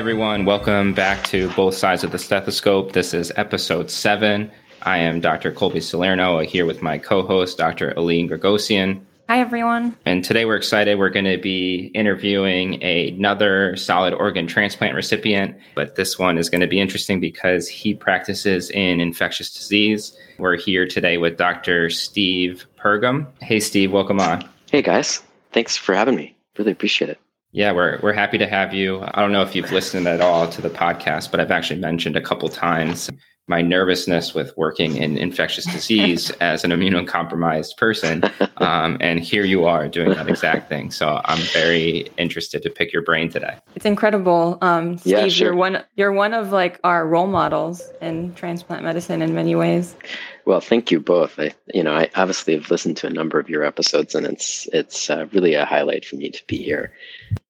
Hi, everyone. Welcome back to Both Sides of the Stethoscope. This is episode seven. I am Dr. Colby Salerno uh, here with my co host, Dr. Aline Gregosian. Hi, everyone. And today we're excited. We're going to be interviewing another solid organ transplant recipient, but this one is going to be interesting because he practices in infectious disease. We're here today with Dr. Steve Pergam. Hey, Steve, welcome on. Hey, guys. Thanks for having me. Really appreciate it. Yeah, we're we're happy to have you. I don't know if you've listened at all to the podcast, but I've actually mentioned a couple times my nervousness with working in infectious disease as an immunocompromised person. Um, and here you are doing that exact thing. So I'm very interested to pick your brain today. It's incredible. Um, Steve, Yeah, sure. you're one you're one of like our role models in transplant medicine in many ways. Well, thank you both. I, you know, I obviously have listened to a number of your episodes, and it's it's uh, really a highlight for me to be here.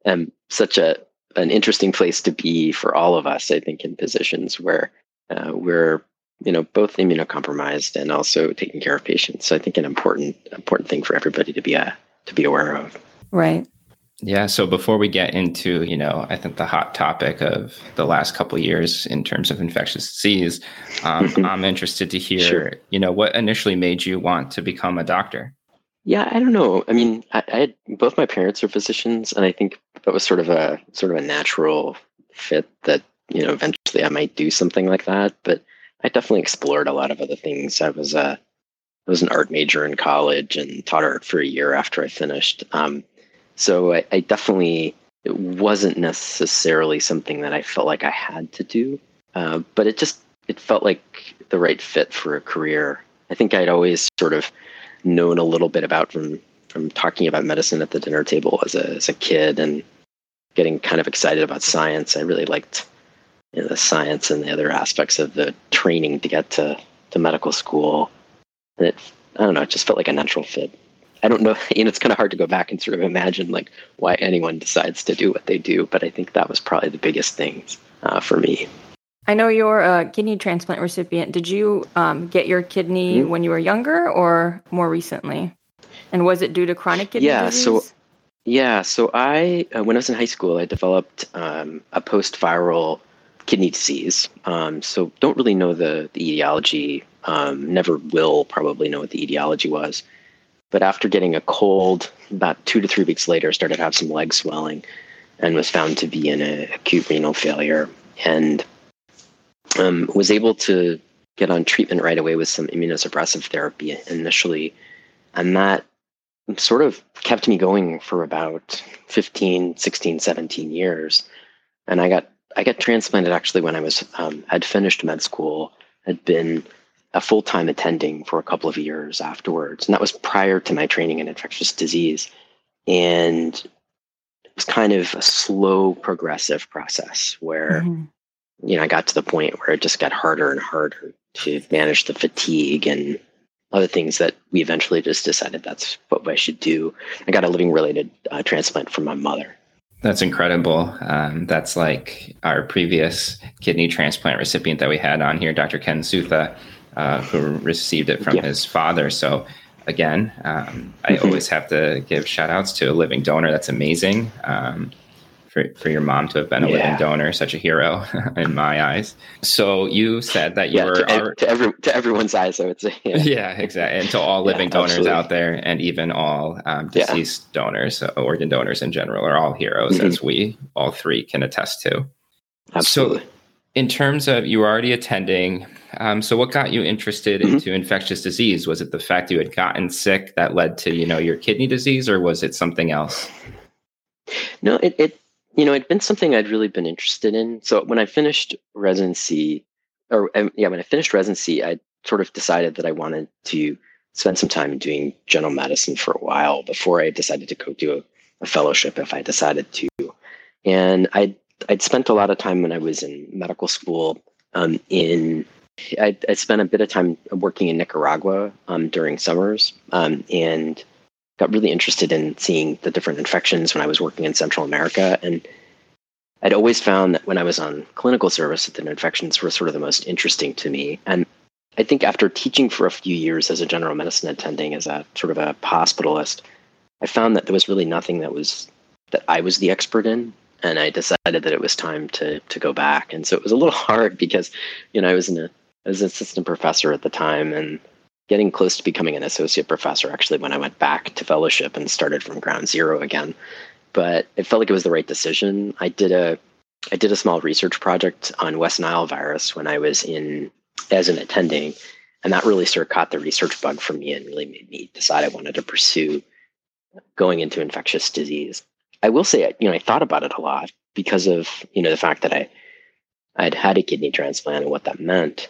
And such a an interesting place to be for all of us. I think in positions where uh, we're you know both immunocompromised and also taking care of patients. So I think an important important thing for everybody to be a, to be aware of. Right. Yeah. So before we get into, you know, I think the hot topic of the last couple of years in terms of infectious disease, um. I'm interested to hear, Sure. you know, what initially made you want to become a doctor? Yeah, I don't know. I mean, I, I had both my parents are physicians, and I think that was sort of a sort of a natural fit that you know eventually I might do something like that. But I definitely explored a lot of other things. I was a I was an art major in college and taught art for a year after I finished. Um, so I, I definitely it wasn't necessarily something that I felt like I had to do, uh, but it just it felt like the right fit for a career. I think I'd always sort of known a little bit about from from talking about medicine at the dinner table as a as a kid and getting kind of excited about science. I really liked you know, the science and the other aspects of the training to get to to medical school. And it I don't know, it just felt like a natural fit. I don't know, and it's kind of hard to go back and sort of imagine like why anyone decides to do what they do, but I think that was probably the biggest thing uh, for me. I know you're a kidney transplant recipient. Did you um, get your kidney Mhm. when you were younger or more recently? And was it due to chronic kidney Yeah, disease? so- Yeah, so I uh, when I was in high school, I developed um, a post-viral kidney disease. Um, so don't really know the the etiology. Um, never will probably know what the etiology was. But after getting a cold, about two to three weeks later, started to have some leg swelling, and was found to be in a acute renal failure, and um, was able to get on treatment right away with some immunosuppressive therapy initially, and that sort of kept me going for about 15 16 17 years. And i got i got transplanted actually when i was um, i'd finished med school had been a full-time attending for a couple of years afterwards. And that was prior to my training in infectious disease. And it was kind of a slow progressive process where Mhm. You know, I got to the point where it just got harder and harder to manage the fatigue and other things that we eventually just decided that's what I should do. I got a living related uh, transplant from my mother. That's incredible. Um, that's like our previous kidney transplant recipient that we had on here, Dr. Ken Sutha, uh, who received it from Yeah. his father. So, again, um, I Mhm. always have to give shout outs to a living donor. That's amazing. Um, for, for your mom to have been a living Yeah. donor, such a hero in my eyes. So you said that you yeah, were to, alre- to every to everyone's eyes, I would say. Yeah. yeah, exactly. And to all living donors absolutely. out there, and even all um, deceased donors, uh, organ donors in general, are all heroes, Mhm. as we all three can attest to. Absolutely. So, in terms of you were already attending, um, so what got you interested Mhm. into infectious disease? Was it the fact you had gotten sick that led to you know your kidney disease, or was it something else? No, it, it you know, it'd been something I'd really been interested in. So when I finished residency, or um, yeah, when I finished residency, I sort of decided that I wanted to spend some time doing general medicine for a while before I decided to go do a, a fellowship if I decided to. And I'd I'd spent a lot of time when I was in medical school um, in I, I spent a bit of time working in Nicaragua um, during summers um, and got really interested in seeing the different infections when I was working in Central America. And I'd always found that when I was on clinical service, that the infections were sort of the most interesting to me. And I think after teaching for a few years as a general medicine attending, as a sort of a hospitalist, I found that there was really nothing that was that I was the expert in. and I decided that it was time to to go back. And so it was a little hard because, you know, I was in a I was an assistant professor at the time and getting close to becoming an associate professor actually when I went back to fellowship and started from ground zero again. But it felt like it was the right decision. I did a I did a small research project on West Nile virus when I was in as an attending, and that really sort of caught the research bug for me and really made me decide I wanted to pursue going into infectious disease. I will say, you know, I thought about it a lot because of you know the fact that I I'd had a kidney transplant and what that meant.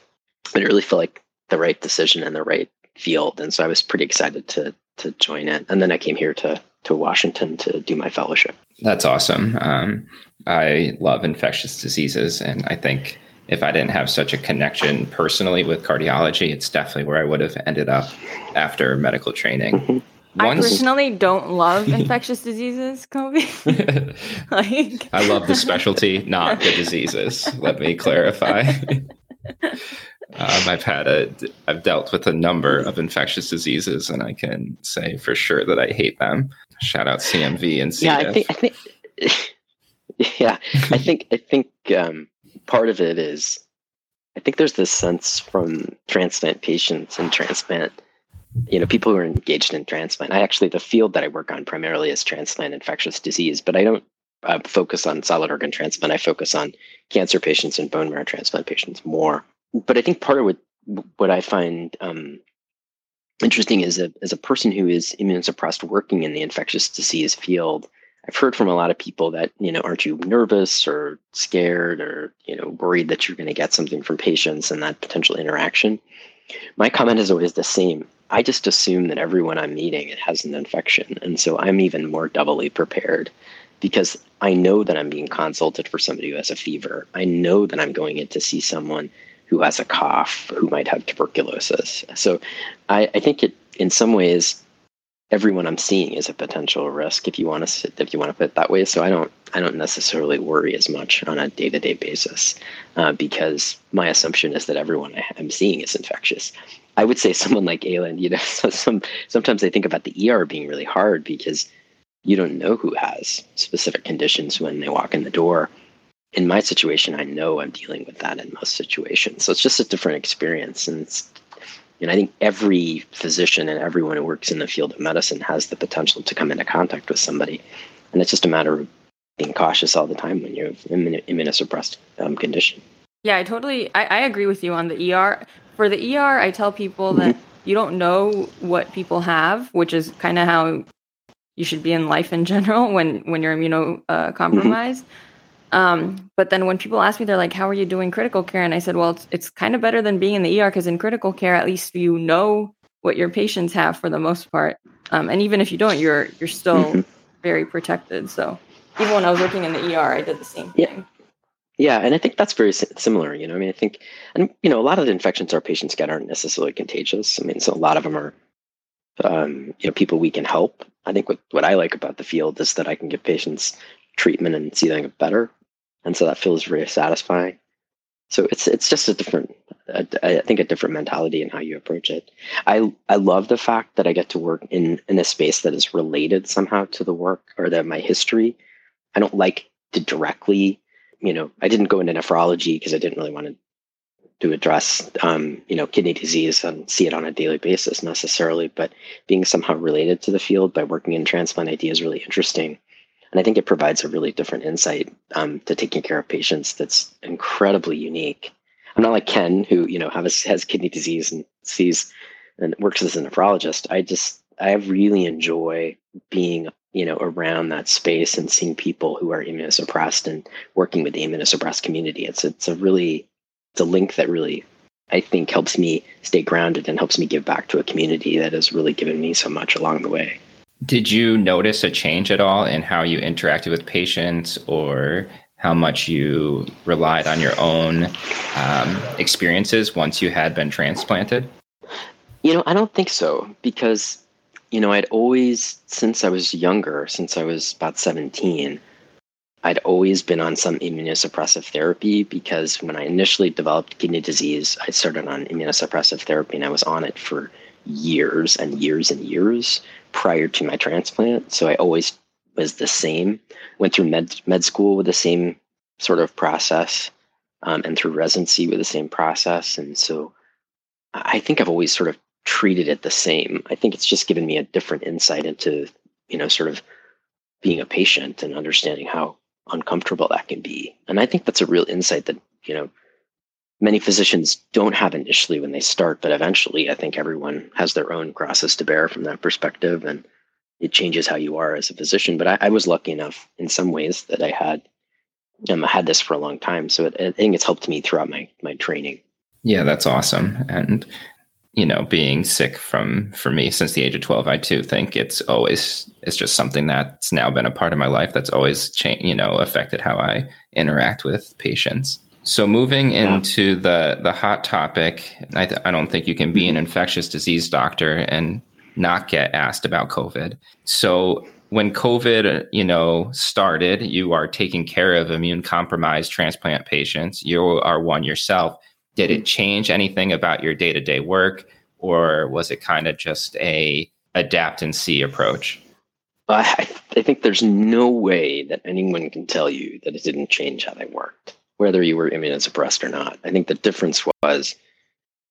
But it really felt like the right decision in the right field, and so I was pretty excited to to join it. And then I came here to to Washington to do my fellowship. That's awesome. Um, I love infectious diseases, and I think if I didn't have such a connection personally with cardiology, it's definitely where I would have ended up after medical training. Mm-hmm. I personally don't love infectious diseases, Kobe. like I love the specialty, not the diseases. Let me clarify. um, I've had a, I've dealt with a number of infectious diseases, and I can say for sure that I hate them. Shout out CMV and C. Yeah, I think, I think, yeah, I think, I think um, part of it is, I think there's this sense from transplant patients and transplant you know people who are engaged in transplant i actually the field that i work on primarily is transplant infectious disease but i don't uh, focus on solid organ transplant i focus on cancer patients and bone marrow transplant patients more but i think part of what what i find um, interesting is a, as a person who is immunosuppressed working in the infectious disease field i've heard from a lot of people that you know aren't you nervous or scared or you know worried that you're going to get something from patients and that potential interaction my comment is always the same I just assume that everyone I'm meeting has an infection. And so I'm even more doubly prepared because I know that I'm being consulted for somebody who has a fever. I know that I'm going in to see someone who has a cough, who might have tuberculosis. So I, I think it, in some ways, everyone I'm seeing is a potential risk if you want to if you want to put it that way. So I don't I don't necessarily worry as much on a day to day basis uh, because my assumption is that everyone I'm seeing is infectious. I would say someone like Aylin, you know, so some sometimes I think about the ER being really hard because you don't know who has specific conditions when they walk in the door. In my situation, I know I'm dealing with that in most situations. So it's just a different experience. And it's, and I think every physician and everyone who works in the field of medicine has the potential to come into contact with somebody. And it's just a matter of being cautious all the time when you're in immunosuppressed um, condition. Yeah, I totally, I, I agree with you on the ER for the ER, I tell people that mm-hmm. you don't know what people have, which is kind of how you should be in life in general when when you're immunocompromised. Mm-hmm. Um, but then when people ask me, they're like, "How are you doing critical care?" And I said, "Well, it's it's kind of better than being in the ER because in critical care, at least you know what your patients have for the most part. Um, and even if you don't, you're you're still mm-hmm. very protected. So even when I was working in the ER, I did the same yeah. thing. Yeah, and I think that's very similar. You know, I mean, I think, and you know, a lot of the infections our patients get aren't necessarily contagious. I mean, so a lot of them are, um, you know, people we can help. I think what what I like about the field is that I can give patients treatment and see them get better, and so that feels very satisfying. So it's it's just a different, I think, a different mentality in how you approach it. I I love the fact that I get to work in in a space that is related somehow to the work or that my history. I don't like to directly you know, I didn't go into nephrology because I didn't really want to to address um, you know kidney disease and see it on a daily basis necessarily, but being somehow related to the field by working in transplant ID is really interesting, and I think it provides a really different insight um, to taking care of patients that's incredibly unique. I'm not like Ken, who you know has has kidney disease and sees and works as a nephrologist. I just I really enjoy being you know around that space and seeing people who are immunosuppressed and working with the immunosuppressed community it's it's a really it's a link that really i think helps me stay grounded and helps me give back to a community that has really given me so much along the way did you notice a change at all in how you interacted with patients or how much you relied on your own um, experiences once you had been transplanted? You know i don't think so because you know, I'd always, since I was younger, since I was about 17, I'd always been on some immunosuppressive therapy because when I initially developed kidney disease, I started on immunosuppressive therapy and I was on it for years and years and years prior to my transplant. So I always was the same. Went through med med school with the same sort of process, um, and through residency with the same process. And so, I think I've always sort of treated it the same. I think it's just given me a different insight into, you know, sort of being a patient and understanding how uncomfortable that can be. And I think that's a real insight that, you know, many physicians don't have initially when they start, but eventually I think everyone has their own crosses to bear from that perspective and it changes how you are as a physician. But I, I was lucky enough in some ways that I had um, I had this for a long time. So it, I think it's helped me throughout my my training. Yeah, that's awesome. And you know, being sick from for me since the age of 12, I too think it's always it's just something that's now been a part of my life that's always changed, you know, affected how I interact with patients. So moving yeah. into the the hot topic, I, th- I don't think you can be an mm-hmm. infectious disease doctor and not get asked about COVID. So when COVID, you know, started, you are taking care of immune compromised transplant patients. You are one yourself. Did it mm-hmm. change anything about your day to day work, or was it kind of just a adapt and see approach? I, I think there's no way that anyone can tell you that it didn't change how they worked, whether you were immunosuppressed or not. I think the difference was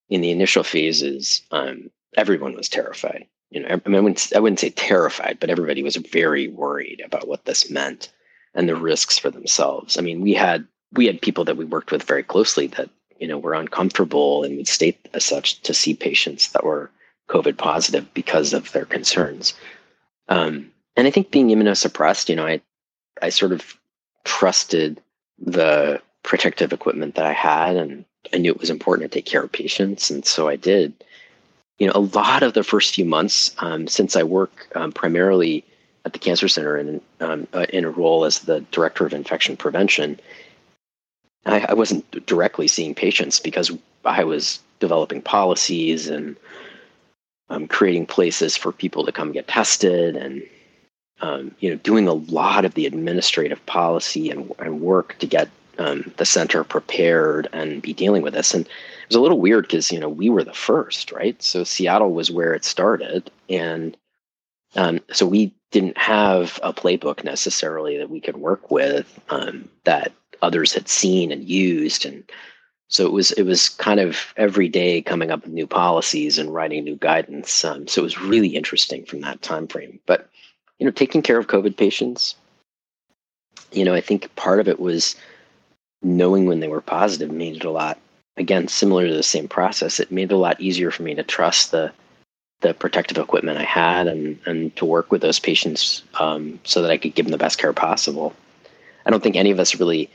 in the initial phases, um, everyone was terrified. You know, I, mean, I, wouldn't, I wouldn't say terrified, but everybody was very worried about what this meant and the risks for themselves. I mean, we had we had people that we worked with very closely that you know were uncomfortable and would state as such to see patients that were COVID positive because of their concerns. Um, and I think being immunosuppressed, you know, I I sort of trusted the protective equipment that I had, and I knew it was important to take care of patients, and so I did. You know, a lot of the first few months, um, since I work um, primarily at the cancer center and um, uh, in a role as the director of infection prevention, I, I wasn't directly seeing patients because I was developing policies and um, creating places for people to come get tested and um, you know doing a lot of the administrative policy and, and work to get um, the center prepared and be dealing with this. And it was a little weird because you know we were the first right? So seattle was where it started. And um, so we didn't have a playbook necessarily that we could work with um, that others had seen and used. And so it was it was kind of every day coming up with new policies and writing new guidance. Um, so it was really interesting from that time frame but you know taking care of covid patients you know i think part of it was knowing when they were positive made it a lot again similar to the same process it made it a lot easier for me to trust the the protective equipment i had and and to work with those patients um, so that i could give them the best care possible i don't think any of us really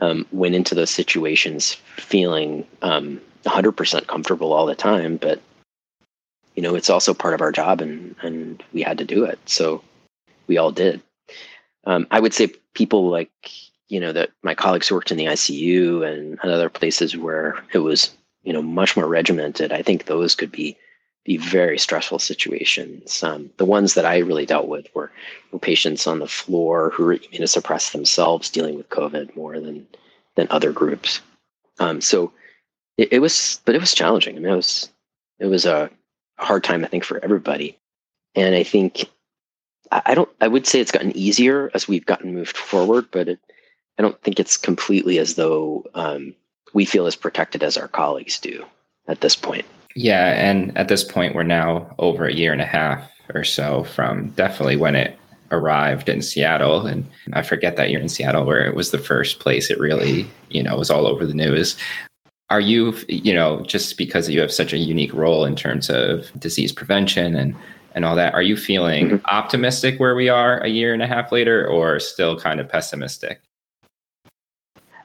um, went into those situations feeling um, 100% comfortable all the time, but you know, it's also part of our job and, and we had to do it. So we all did. Um, I would say people like, you know, that my colleagues worked in the ICU and, other places where it was, you know, much more regimented. I think those could be be very stressful situations. Um, the ones that I really dealt with were, were patients on the floor who were immunosuppressed themselves, dealing with COVID more than than other groups. Um, so it, it, was, but it was challenging. I mean, it was it was a hard time, I think, for everybody. And I think I, I don't. I would say it's gotten easier as we've gotten moved forward, but it, I don't think it's completely as though um, we feel as protected as our colleagues do at this point. Yeah, and at this point, we're now over a year and a half or so from definitely when it arrived in Seattle. And I forget that year in Seattle where it was the first place it really, you know, was all over the news. Are you, you know, just because you have such a unique role in terms of disease prevention and and all that, are you feeling mm-hmm. optimistic where we are a year and a half later or still kind of pessimistic?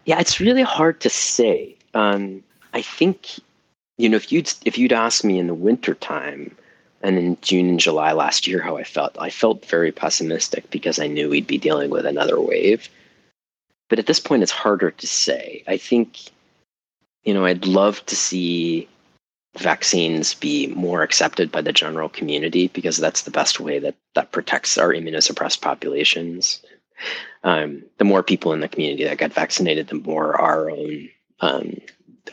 Yeah, it's really hard to say. Um, I think you know, if you'd if you'd asked me in the wintertime and in June and July last year how I felt, I felt very pessimistic because I knew we'd be dealing with another wave. But at this point it's harder to say. I think, you know, I'd love to see vaccines be more accepted by the general community because that's the best way that that protects our immunosuppressed populations. Um, the more people in the community that got vaccinated, the more our own um,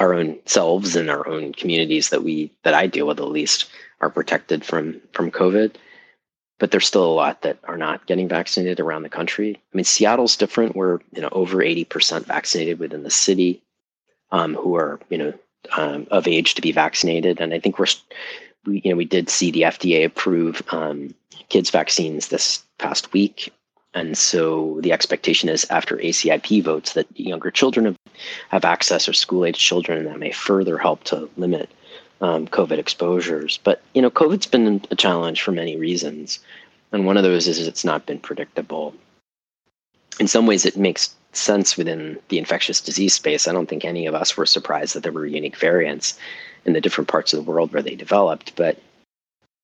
our own selves and our own communities that we that I deal with at least are protected from from COVID. but there's still a lot that are not getting vaccinated around the country. I mean, Seattle's different. We're you know over 80% vaccinated within the city um, who are you know um, of age to be vaccinated, and I think we're we, you know we did see the FDA approve um, kids vaccines this past week, and so the expectation is after ACIP votes that younger children have, have access or school age children, and that may further help to limit um, COVID exposures. But you know, COVID's been a challenge for many reasons, and one of those is it's not been predictable. In some ways, it makes sense within the infectious disease space. I don't think any of us were surprised that there were unique variants in the different parts of the world where they developed, but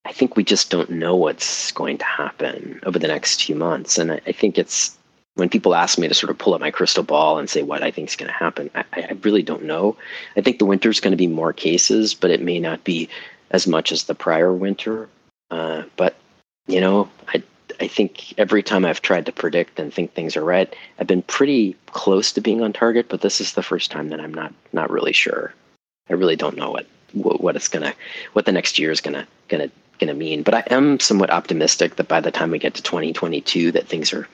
I think we just don't know what's going to happen over the next few months. And I, I think it's when people ask me to sort of pull up my crystal ball and say what I think is going to happen, I, I really don't know. I think the winter is going to be more cases, but it may not be as much as the prior winter. Uh, but you know, I I think every time I've tried to predict and think things are right, I've been pretty close to being on target. But this is the first time that I'm not not really sure. I really don't know what what, what it's gonna what the next year is gonna gonna gonna mean. But I am somewhat optimistic that by the time we get to 2022, that things are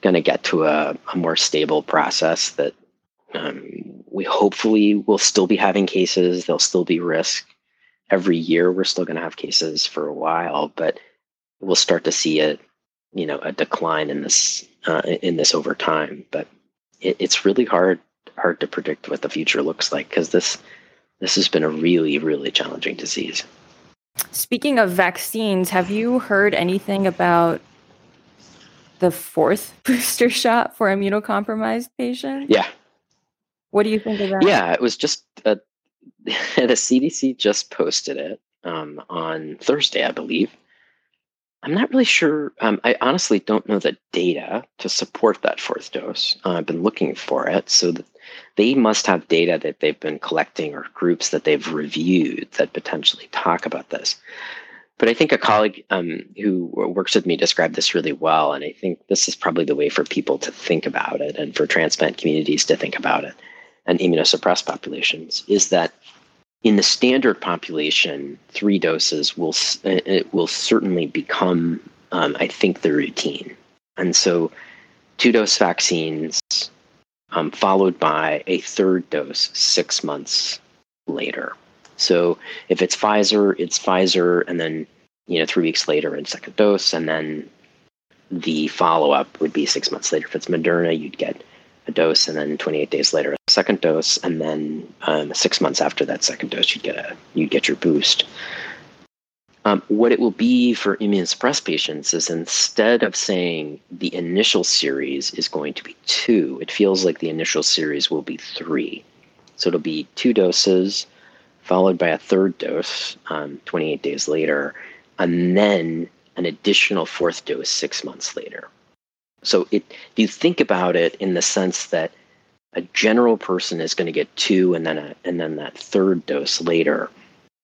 going to get to a, a, more stable process that um, we hopefully will still be having cases. There'll still be risk. Every year, we're still going to have cases for a while, but we'll start to see a, you know, a decline in this uh, in this over time. But it, it's really hard hard to predict what the future looks like because this this has been a really really challenging disease. Speaking of vaccines, have you heard anything about the fourth booster shot for immunocompromised patients? Yeah. What do you think of that? Yeah, it was just uh, the CDC just posted it um, on Thursday, I believe. I'm not really sure. Um, I honestly don't know the data to support that fourth dose. Uh, I've been looking for it, so they must have data that they've been collecting or groups that they've reviewed that potentially talk about this. But I think a colleague um, who works with me described this really well. And I think this is probably the way for people to think about it and for transplant communities to think about it and immunosuppressed populations is that in the standard population, three doses will it will certainly become, um, I think, the routine. And so, two dose vaccines um, followed by a third dose six months later. So if it's Pfizer, it's Pfizer, and then you know three weeks later in second dose, and then the follow up would be six months later. If it's Moderna, you'd get a dose, and then 28 days later a second dose, and then um, six months after that second dose, you'd get a you'd get your boost. Um, what it will be for immunosuppressed patients is instead of saying the initial series is going to be two, it feels like the initial series will be three. So it'll be two doses followed by a third dose um, 28 days later, and then an additional fourth dose six months later. So it, if you think about it in the sense that a general person is going to get two and then a, and then that third dose later,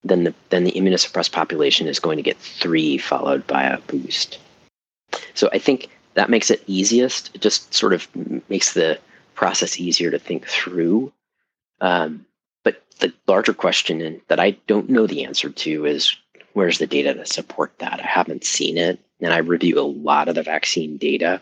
then the then the immunosuppressed population is going to get three followed by a boost. So I think that makes it easiest. It just sort of makes the process easier to think through. Um, but the larger question that I don't know the answer to is where's the data to support that? I haven't seen it, and I review a lot of the vaccine data,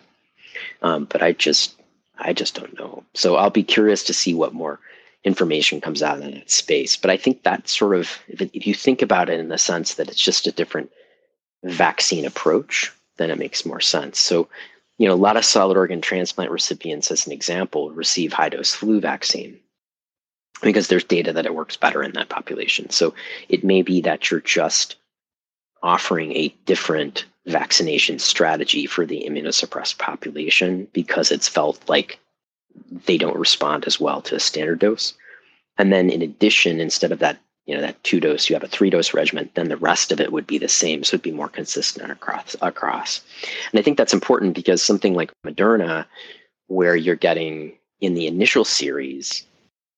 um, but I just I just don't know. So I'll be curious to see what more information comes out in that space. But I think that sort of if, you think about it in the sense that it's just a different vaccine approach, then it makes more sense. So you know, a lot of solid organ transplant recipients, as an example, receive high dose flu vaccine because there's data that it works better in that population. So it may be that you're just offering a different vaccination strategy for the immunosuppressed population because it's felt like they don't respond as well to a standard dose. And then in addition, instead of that, you know, that two dose, you have a three dose regimen, then the rest of it would be the same. So it'd be more consistent across across. And I think that's important because something like Moderna, where you're getting in the initial series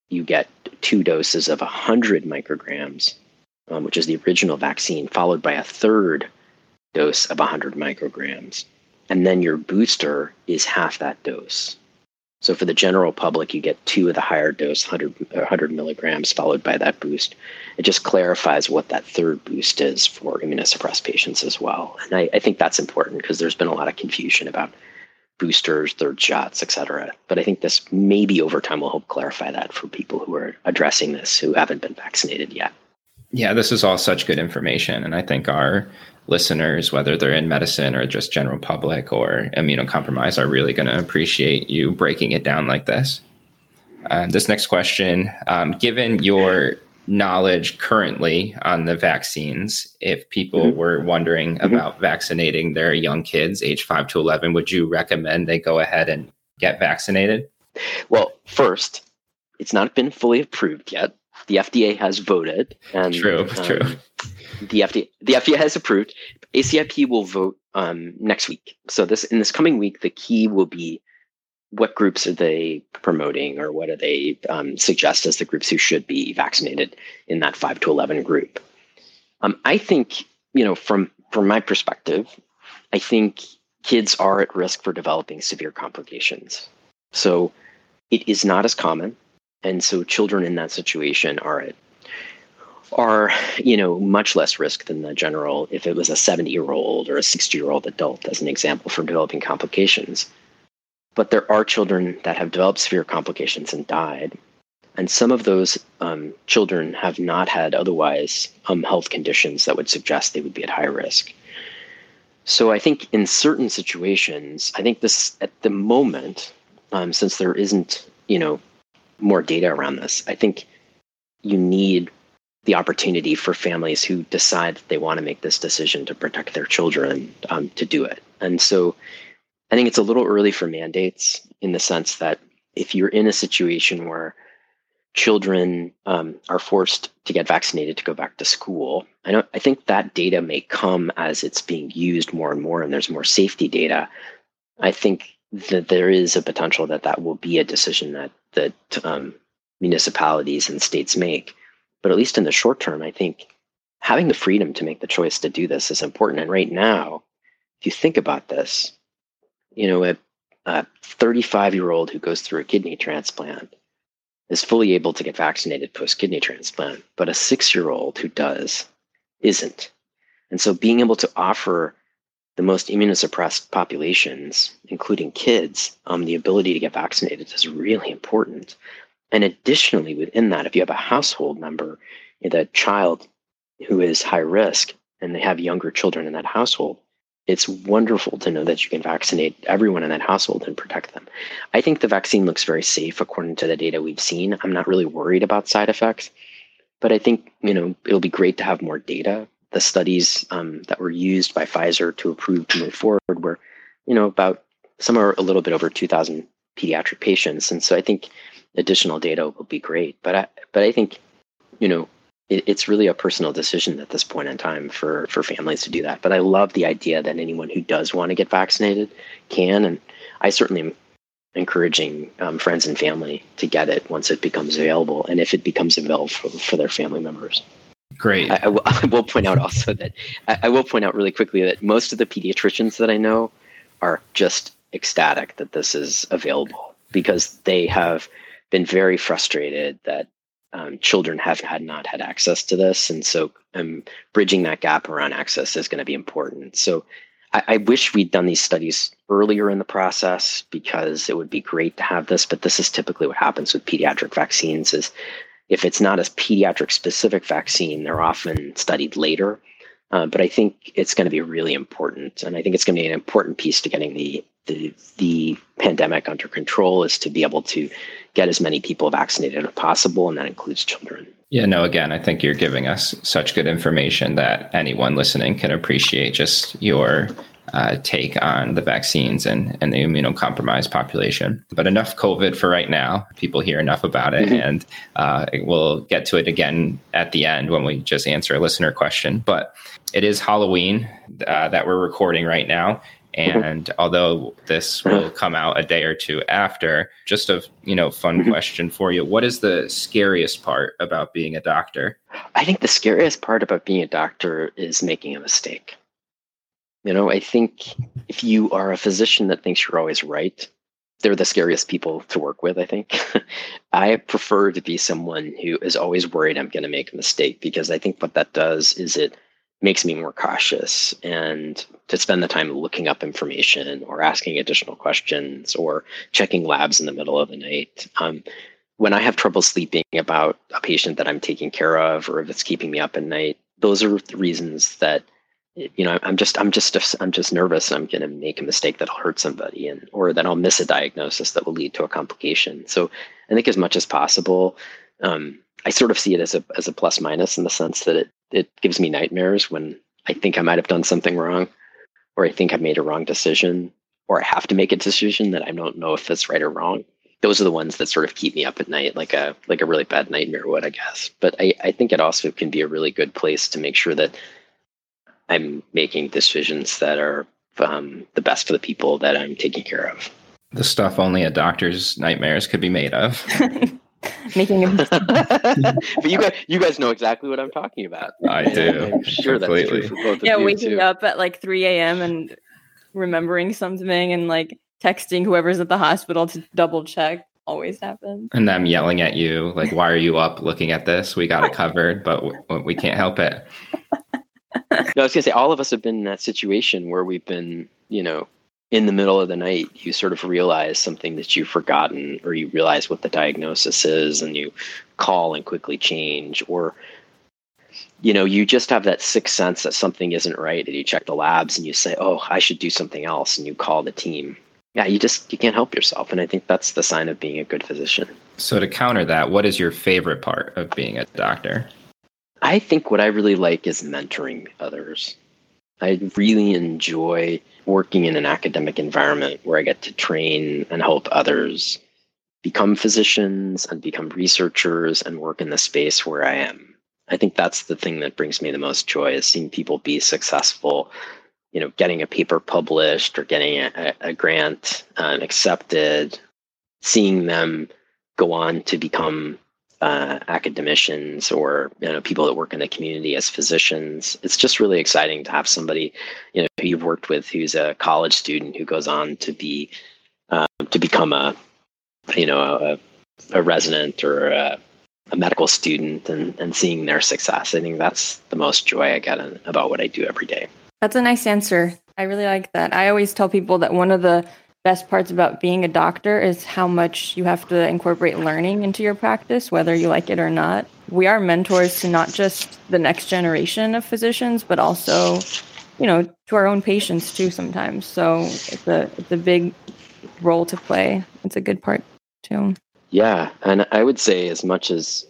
you get two doses of 100 micrograms, um, which is the original vaccine, followed by a third dose of 100 micrograms. And then your booster is half that dose. So for the general public, you get two of the higher dose, 100, 100 uh, milligrams, followed by that boost. It just clarifies what that third boost is for immunosuppressed patients as well. And I, I think that's important because there's been a lot of confusion about boosters, third shots, et cetera. But I think this maybe over time will help clarify that for people who are addressing this who haven't been vaccinated yet. Yeah, this is all such good information. And I think our listeners, whether they're in medicine or just general public or immunocompromised, are really going to appreciate you breaking it down like this. Uh, this next question, um, given your knowledge currently on the vaccines, if people mm-hmm. were wondering mm-hmm. about vaccinating their young kids, age 5 to 11, would you recommend they go ahead and get vaccinated? Well, first, it's not been fully approved yet. The FDA has voted. And, true, um, true. The FDA, the FDA has approved. ACIP will vote um, next week. So this in this coming week, the key will be what groups are they promoting or what do they um, suggest as the groups who should be vaccinated in that 5 to 11 group um, i think you know from from my perspective i think kids are at risk for developing severe complications so it is not as common and so children in that situation are at are you know much less risk than the general if it was a 70 year old or a 60 year old adult as an example for developing complications but there are children that have developed severe complications and died. And some of those um, children have not had otherwise um, health conditions that would suggest they would be at high risk. So I think in certain situations, I think this at the moment, um, since there isn't, you know, more data around this, I think you need the opportunity for families who decide that they want to make this decision to protect their children um, to do it. And so I think it's a little early for mandates in the sense that if you're in a situation where children um, are forced to get vaccinated to go back to school, I know I think that data may come as it's being used more and more, and there's more safety data. I think that there is a potential that that will be a decision that that um, municipalities and states make. But at least in the short term, I think having the freedom to make the choice to do this is important. And right now, if you think about this, you know, a, a 35 year old who goes through a kidney transplant is fully able to get vaccinated post kidney transplant, but a six year old who does isn't. And so being able to offer the most immunosuppressed populations, including kids, um, the ability to get vaccinated is really important. And additionally, within that, if you have a household member, a child who is high risk, and they have younger children in that household, it's wonderful to know that you can vaccinate everyone in that household and protect them. I think the vaccine looks very safe according to the data we've seen. I'm not really worried about side effects, but I think you know it'll be great to have more data. The studies um, that were used by Pfizer to approve to move forward were, you know, about some are a little bit over 2,000 pediatric patients, and so I think additional data will be great. But I, but I think, you know, it, it's really a personal decision at this point in time for for families to do that. But I love the idea that anyone who does want to get vaccinated can, and I certainly am encouraging um, friends and family to get it once it becomes available, and if it becomes available for, for their family members. Great. I, will, point out also that I, I will point out really quickly that most of the pediatricians that I know are just ecstatic that this is available because they have been very frustrated that um, children have had not had access to this, and so um, bridging that gap around access is going to be important. So I, I, wish we'd done these studies earlier in the process because it would be great to have this. But this is typically what happens with pediatric vaccines: is if it's not a pediatric specific vaccine, they're often studied later. Uh, but I think it's going to be really important, and I think it's going to be an important piece to getting the the the pandemic under control is to be able to get as many people vaccinated as possible, and that includes children. Yeah, no, again, I think you're giving us such good information that anyone listening can appreciate just your uh, take on the vaccines and, and the immunocompromised population. But enough COVID for right now. People hear enough about it, mm-hmm. and uh, we'll get to it again at the end when we just answer a listener question. But it is Halloween uh, that we're recording right now. Mm-hmm. And although this will come out a day or two after, just a you know fun mm-hmm. question for you: What is the scariest part about being a doctor? I think the scariest part about being a doctor is making a mistake. You know, I think if you are a physician that thinks you're always right, they're the scariest people to work with, I think. I prefer to be someone who is always worried I'm going to make a mistake because I think what that does is it makes me more cautious and to spend the time looking up information or asking additional questions or checking labs in the middle of the night. Um, when I have trouble sleeping about a patient that I'm taking care of or if it's keeping me up at night, those are the reasons that you know i'm just i'm just i'm just nervous i'm going to make a mistake that'll hurt somebody and or that i'll miss a diagnosis that will lead to a complication. So i think as much as possible um, i sort of see it as a as a plus minus in the sense that it it gives me nightmares when i think i might have done something wrong or i think i've made a wrong decision or i have to make a decision that i don't know if it's right or wrong. Those are the ones that sort of keep me up at night like a like a really bad nightmare would i guess. But i i think it also can be a really good place to make sure that I'm making decisions that are um, the best for the people that I'm taking care of. The stuff only a doctor's nightmares could be made of. making a but you guys, you guys know exactly what I'm talking about. I do. I'm sure completely. that's true for both yeah, of you waking too. up at like 3 a.m. and remembering something and like texting whoever's at the hospital to double check always happens. And them yelling at you, like, why are you up looking at this? We got it covered, but w- we can't help it. No, I was gonna say all of us have been in that situation where we've been, you know, in the middle of the night, you sort of realize something that you've forgotten, or you realize what the diagnosis is, and you call and quickly change, or you know, you just have that sixth sense that something isn't right, and you check the labs and you say, "Oh, I should do something else," and you call the team. Yeah, you just you can't help yourself, and I think that's the sign of being a good physician. So to counter that, what is your favorite part of being a doctor? I think what I really like is mentoring others. I really enjoy working in an academic environment where I get to train and help others become physicians and become researchers and work in the space where I am. I think that's the thing that brings me the most joy is seeing people be successful, you know, getting a paper published or getting a, a grant uh, accepted, seeing them go on to become uh, academicians or you know people that work in the community as physicians. It's just really exciting to have somebody you know who you've worked with who's a college student who goes on to be uh, to become a you know a, a resident or a, a, medical student and, and seeing their success. I think that's the most joy I get in, about what I do every day. That's a nice answer. I really like that. I always tell people that one of the best parts about being a doctor is how much you have to incorporate learning into your practice, whether you like it or not. We are mentors to not just the next generation of physicians, but also, you know, to our own patients too sometimes. So it's a it's a big role to play. It's a good part too. Yeah. And I would say as much as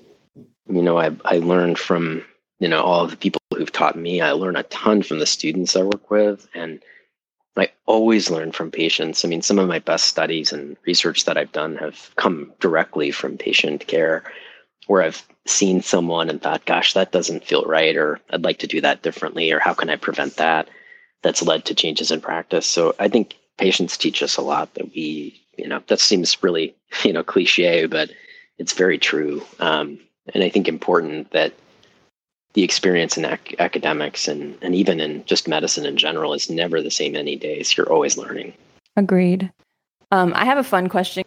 you know, I I learned from, you know, all of the people who've taught me, I learn a ton from the students I work with and I always learn from patients. I mean, some of my best studies and research that I've done have come directly from patient care, where I've seen someone and thought, gosh, that doesn't feel right, or I'd like to do that differently, or how can I prevent that? That's led to changes in practice. So I think patients teach us a lot that we, you know, that seems really, you know, cliche, but it's very true. Um, and I think important that the experience in ac- academics and, and even in just medicine in general is never the same any days. You're always learning. Agreed. Um, I have a fun question.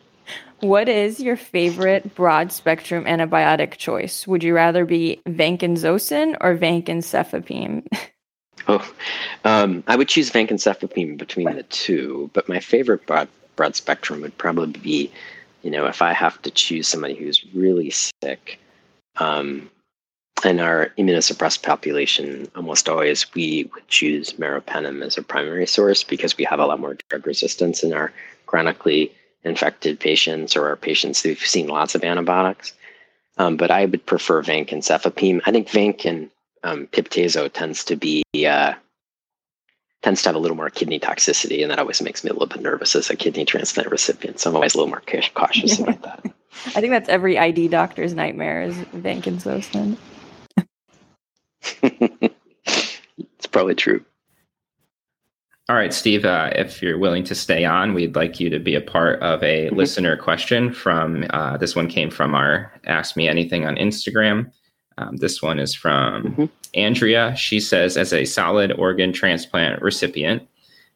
What is your favorite broad spectrum antibiotic choice? Would you rather be vancomycin or vancomycin? oh, um, I would choose vancomycin between the two, but my favorite broad, broad spectrum would probably be, you know, if I have to choose somebody who's really sick, um, in our immunosuppressed population, almost always we would choose meropenem as a primary source because we have a lot more drug resistance in our chronically infected patients or our patients who've seen lots of antibiotics. Um, but I would prefer vancomycin. I think vancomycin um, piptazo tends to be uh, tends to have a little more kidney toxicity, and that always makes me a little bit nervous as a kidney transplant recipient. So I'm always a little more cautious about that. I think that's every ID doctor's nightmare is vancomycin. it's probably true. All right, Steve, uh, if you're willing to stay on, we'd like you to be a part of a mm-hmm. listener question from uh, this one came from our Ask Me Anything on Instagram. Um, this one is from mm-hmm. Andrea. She says, as a solid organ transplant recipient,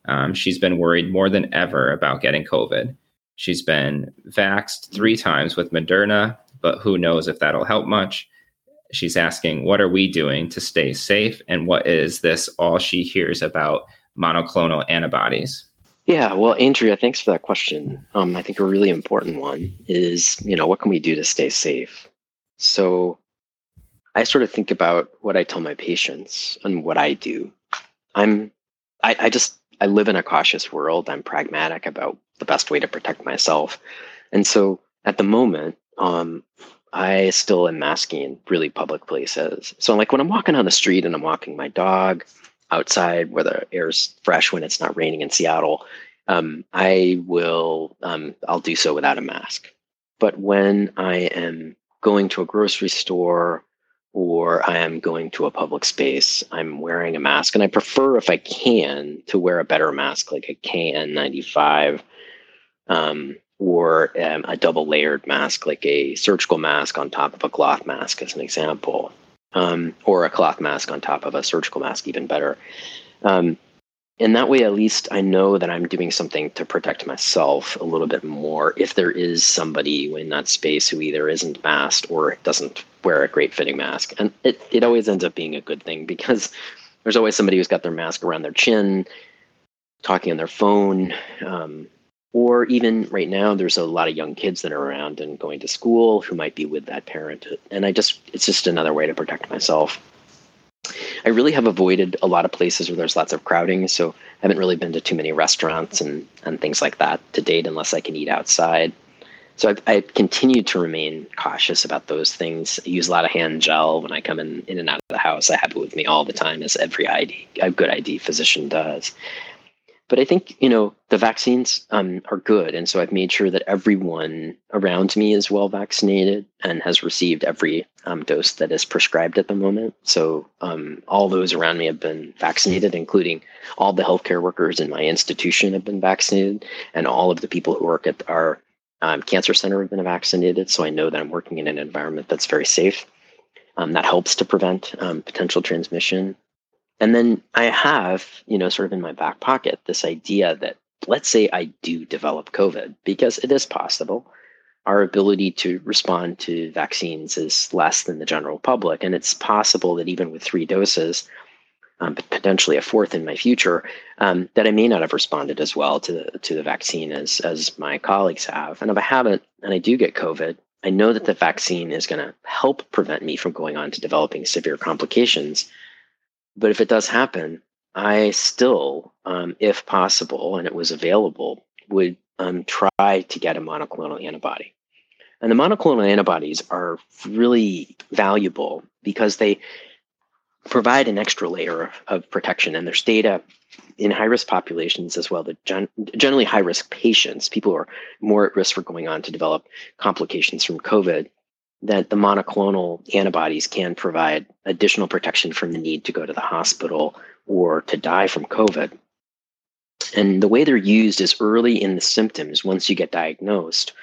um, she's been worried more than ever about getting COVID. She's been vaxxed three times with Moderna, but who knows if that'll help much. She's asking, What are we doing to stay safe? And what is this all she hears about monoclonal antibodies? Yeah, well, Andrea, thanks for that question. Um, I think a really important one is, you know, what can we do to stay safe? So I sort of think about what I tell my patients and what I do. I'm, I, I just, I live in a cautious world. I'm pragmatic about the best way to protect myself. And so at the moment, um, I still am masking in really public places. So like when I'm walking on the street and I'm walking my dog outside where the air's fresh when it's not raining in Seattle, um, I will um, I'll do so without a mask. But when I am going to a grocery store or I am going to a public space, I'm wearing a mask. And I prefer, if I can, to wear a better mask like a KN95 um, or um, a double layered mask like a surgical mask on top of a cloth mask, as an example, um, or a cloth mask on top of a surgical mask, even better. Um, and that way, at least I know that I'm doing something to protect myself a little bit more if there is somebody in that space who either isn't masked or doesn't wear a great fitting mask. And it, it always ends up being a good thing because there's always somebody who's got their mask around their chin, talking on their phone. Um, or even right now, there's a lot of young kids that are around and going to school who might be with that parent. And I just, it's just another way to protect myself. I really have avoided a lot of places where there's lots of crowding, so I haven't really been to too many restaurants and, and things like that to date unless I can eat outside. So I've, I've continued to remain cautious about those things. I use a lot of hand gel when I come in, in and out of the house. I have it with me all the time, as every ID, a good ID physician does. But I think, you know, the vaccines um, are good. And so I've made sure that everyone around me is well vaccinated and has received every um, dose that is prescribed at the moment. So um, all those around me have been vaccinated, including all the healthcare workers in my institution have been vaccinated, and all of the people who work at our um, cancer center have been vaccinated. So I know that I'm working in an environment that's very safe. Um, that helps to prevent um, potential transmission. And then I have, you know, sort of in my back pocket, this idea that let's say I do develop COVID, because it is possible. Our ability to respond to vaccines is less than the general public. And it's possible that even with three doses, um, potentially a fourth in my future, um, that I may not have responded as well to the, to the vaccine as, as my colleagues have. And if I haven't, and I do get COVID, I know that the vaccine is going to help prevent me from going on to developing severe complications but if it does happen, I still, um, if possible, and it was available, would um, try to get a monoclonal antibody. And the monoclonal antibodies are really valuable because they provide an extra layer of protection. And there's data in high risk populations as well, that gen- generally high risk patients, people who are more at risk for going on to develop complications from COVID, that the monoclonal antibodies can provide additional protection from the need to go to the hospital or to die from COVID. And the way they're used is early in the symptoms. Once you get diagnosed,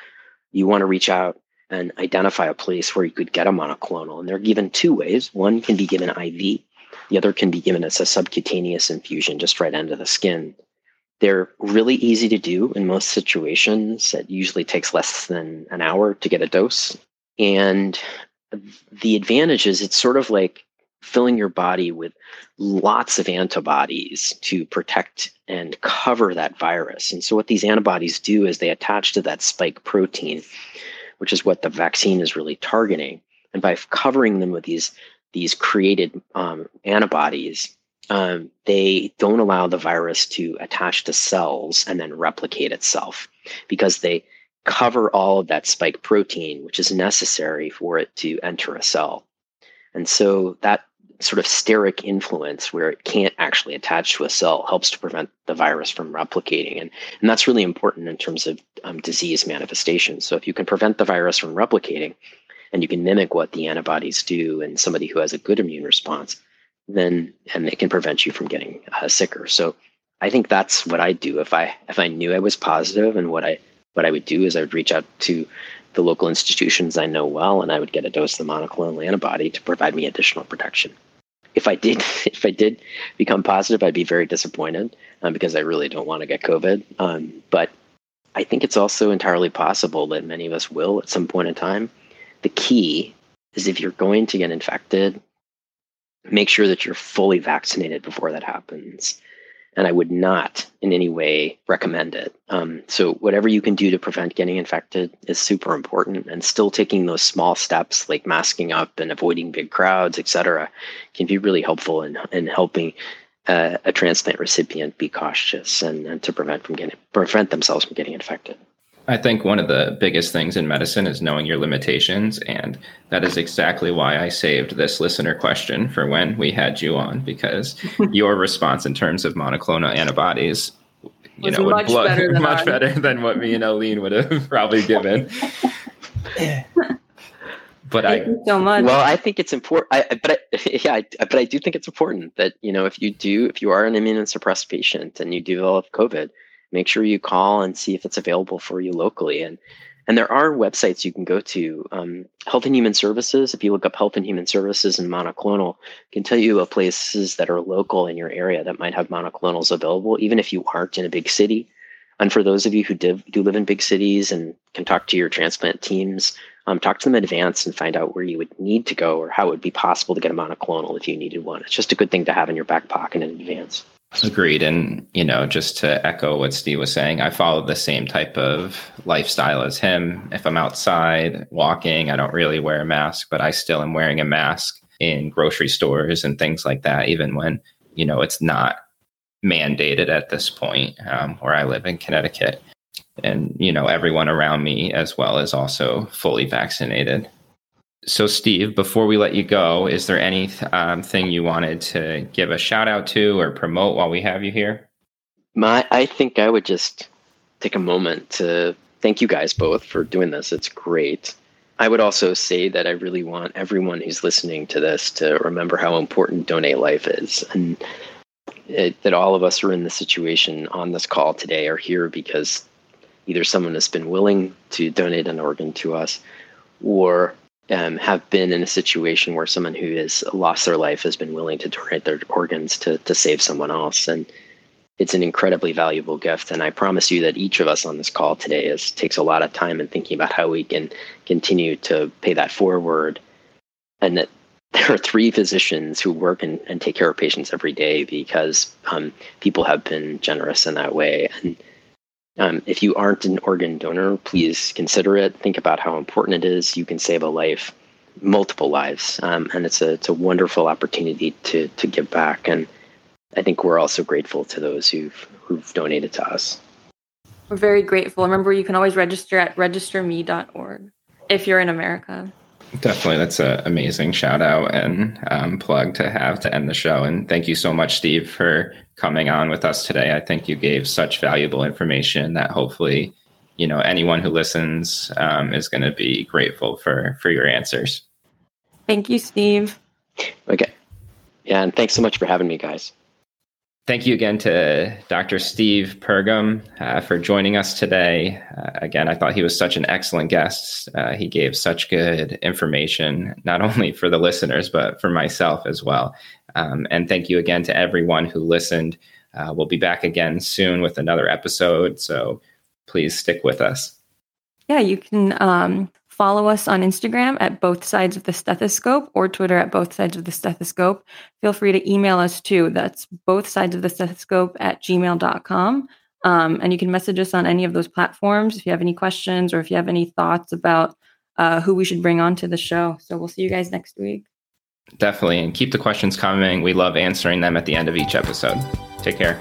you want to reach out and identify a place where you could get a monoclonal. And they're given two ways. One can be given IV, the other can be given as a subcutaneous infusion just right under the skin. They're really easy to do in most situations. It usually takes less than an hour to get a dose. And the advantage is it's sort of like filling your body with lots of antibodies to protect and cover that virus. And so, what these antibodies do is they attach to that spike protein, which is what the vaccine is really targeting. And by covering them with these these created um, antibodies, um, they don't allow the virus to attach to cells and then replicate itself because they cover all of that spike protein, which is necessary for it to enter a cell. And so that sort of steric influence where it can't actually attach to a cell helps to prevent the virus from replicating. And, and that's really important in terms of um, disease manifestation. So if you can prevent the virus from replicating and you can mimic what the antibodies do in somebody who has a good immune response, then and it can prevent you from getting uh, sicker. So I think that's what I do if I if I knew I was positive and what I what I would do is I would reach out to the local institutions I know well, and I would get a dose of the monoclonal antibody to provide me additional protection. If I did, if I did become positive, I'd be very disappointed um, because I really don't want to get COVID. Um, but I think it's also entirely possible that many of us will at some point in time. The key is if you're going to get infected, make sure that you're fully vaccinated before that happens. And I would not in any way recommend it. Um, so, whatever you can do to prevent getting infected is super important. And still taking those small steps like masking up and avoiding big crowds, et cetera, can be really helpful in, in helping uh, a transplant recipient be cautious and, and to prevent from getting prevent themselves from getting infected. I think one of the biggest things in medicine is knowing your limitations. And that is exactly why I saved this listener question for when we had you on, because your response in terms of monoclonal antibodies, you know, much, blow, better, than much better than what me and Aline would have probably given. but Thank I so much. Well, I think it's important. I, but I, yeah, I, but I do think it's important that you know if you do if you are an immunosuppressed patient and you develop COVID, make sure you call and see if it's available for you locally. And and there are websites you can go to. Um, Health and Human Services, if you look up Health and Human Services and monoclonal, can tell you of places that are local in your area that might have monoclonals available, even if you aren't in a big city. And for those of you who do, do live in big cities and can talk to your transplant teams, um, talk to them in advance and find out where you would need to go or how it would be possible to get a monoclonal if you needed one. It's just a good thing to have in your back pocket in advance. Agreed. And, you know, just to echo what Steve was saying, I follow the same type of lifestyle as him. If I'm outside walking, I don't really wear a mask, but I still am wearing a mask in grocery stores and things like that, even when, you know, it's not mandated at this point um, where I live in Connecticut. And, you know, everyone around me as well is also fully vaccinated. So, Steve, before we let you go, is there anything um, you wanted to give a shout out to or promote while we have you here? My, I think I would just take a moment to thank you guys both for doing this. It's great. I would also say that I really want everyone who's listening to this to remember how important Donate Life is. And it, that all of us are in the situation on this call today are here because either someone has been willing to donate an organ to us or um, have been in a situation where someone who has lost their life has been willing to donate their organs to, to save someone else. And it's an incredibly valuable gift. And I promise you that each of us on this call today is, takes a lot of time in thinking about how we can continue to pay that forward. And that there are three physicians who work and, and take care of patients every day because um, people have been generous in that way. And um, if you aren't an organ donor, please consider it. Think about how important it is. You can save a life, multiple lives, um, and it's a it's a wonderful opportunity to to give back. And I think we're also grateful to those who've who've donated to us. We're very grateful. Remember, you can always register at registerme.org if you're in America. Definitely, that's an amazing shout out and um, plug to have to end the show. And thank you so much, Steve, for coming on with us today. I think you gave such valuable information that hopefully, you know, anyone who listens um, is going to be grateful for for your answers. Thank you, Steve. Okay, yeah, and thanks so much for having me, guys. Thank you again to Dr. Steve Pergam uh, for joining us today. Uh, again, I thought he was such an excellent guest. Uh, he gave such good information, not only for the listeners, but for myself as well. Um, and thank you again to everyone who listened. Uh, we'll be back again soon with another episode. So please stick with us. Yeah, you can um, follow us on Instagram at both sides of the stethoscope or Twitter at both sides of the stethoscope. Feel free to email us too. That's both sides of the stethoscope at gmail.com. Um, and you can message us on any of those platforms if you have any questions or if you have any thoughts about uh, who we should bring on to the show. So we'll see you guys next week. Definitely. And keep the questions coming. We love answering them at the end of each episode. Take care.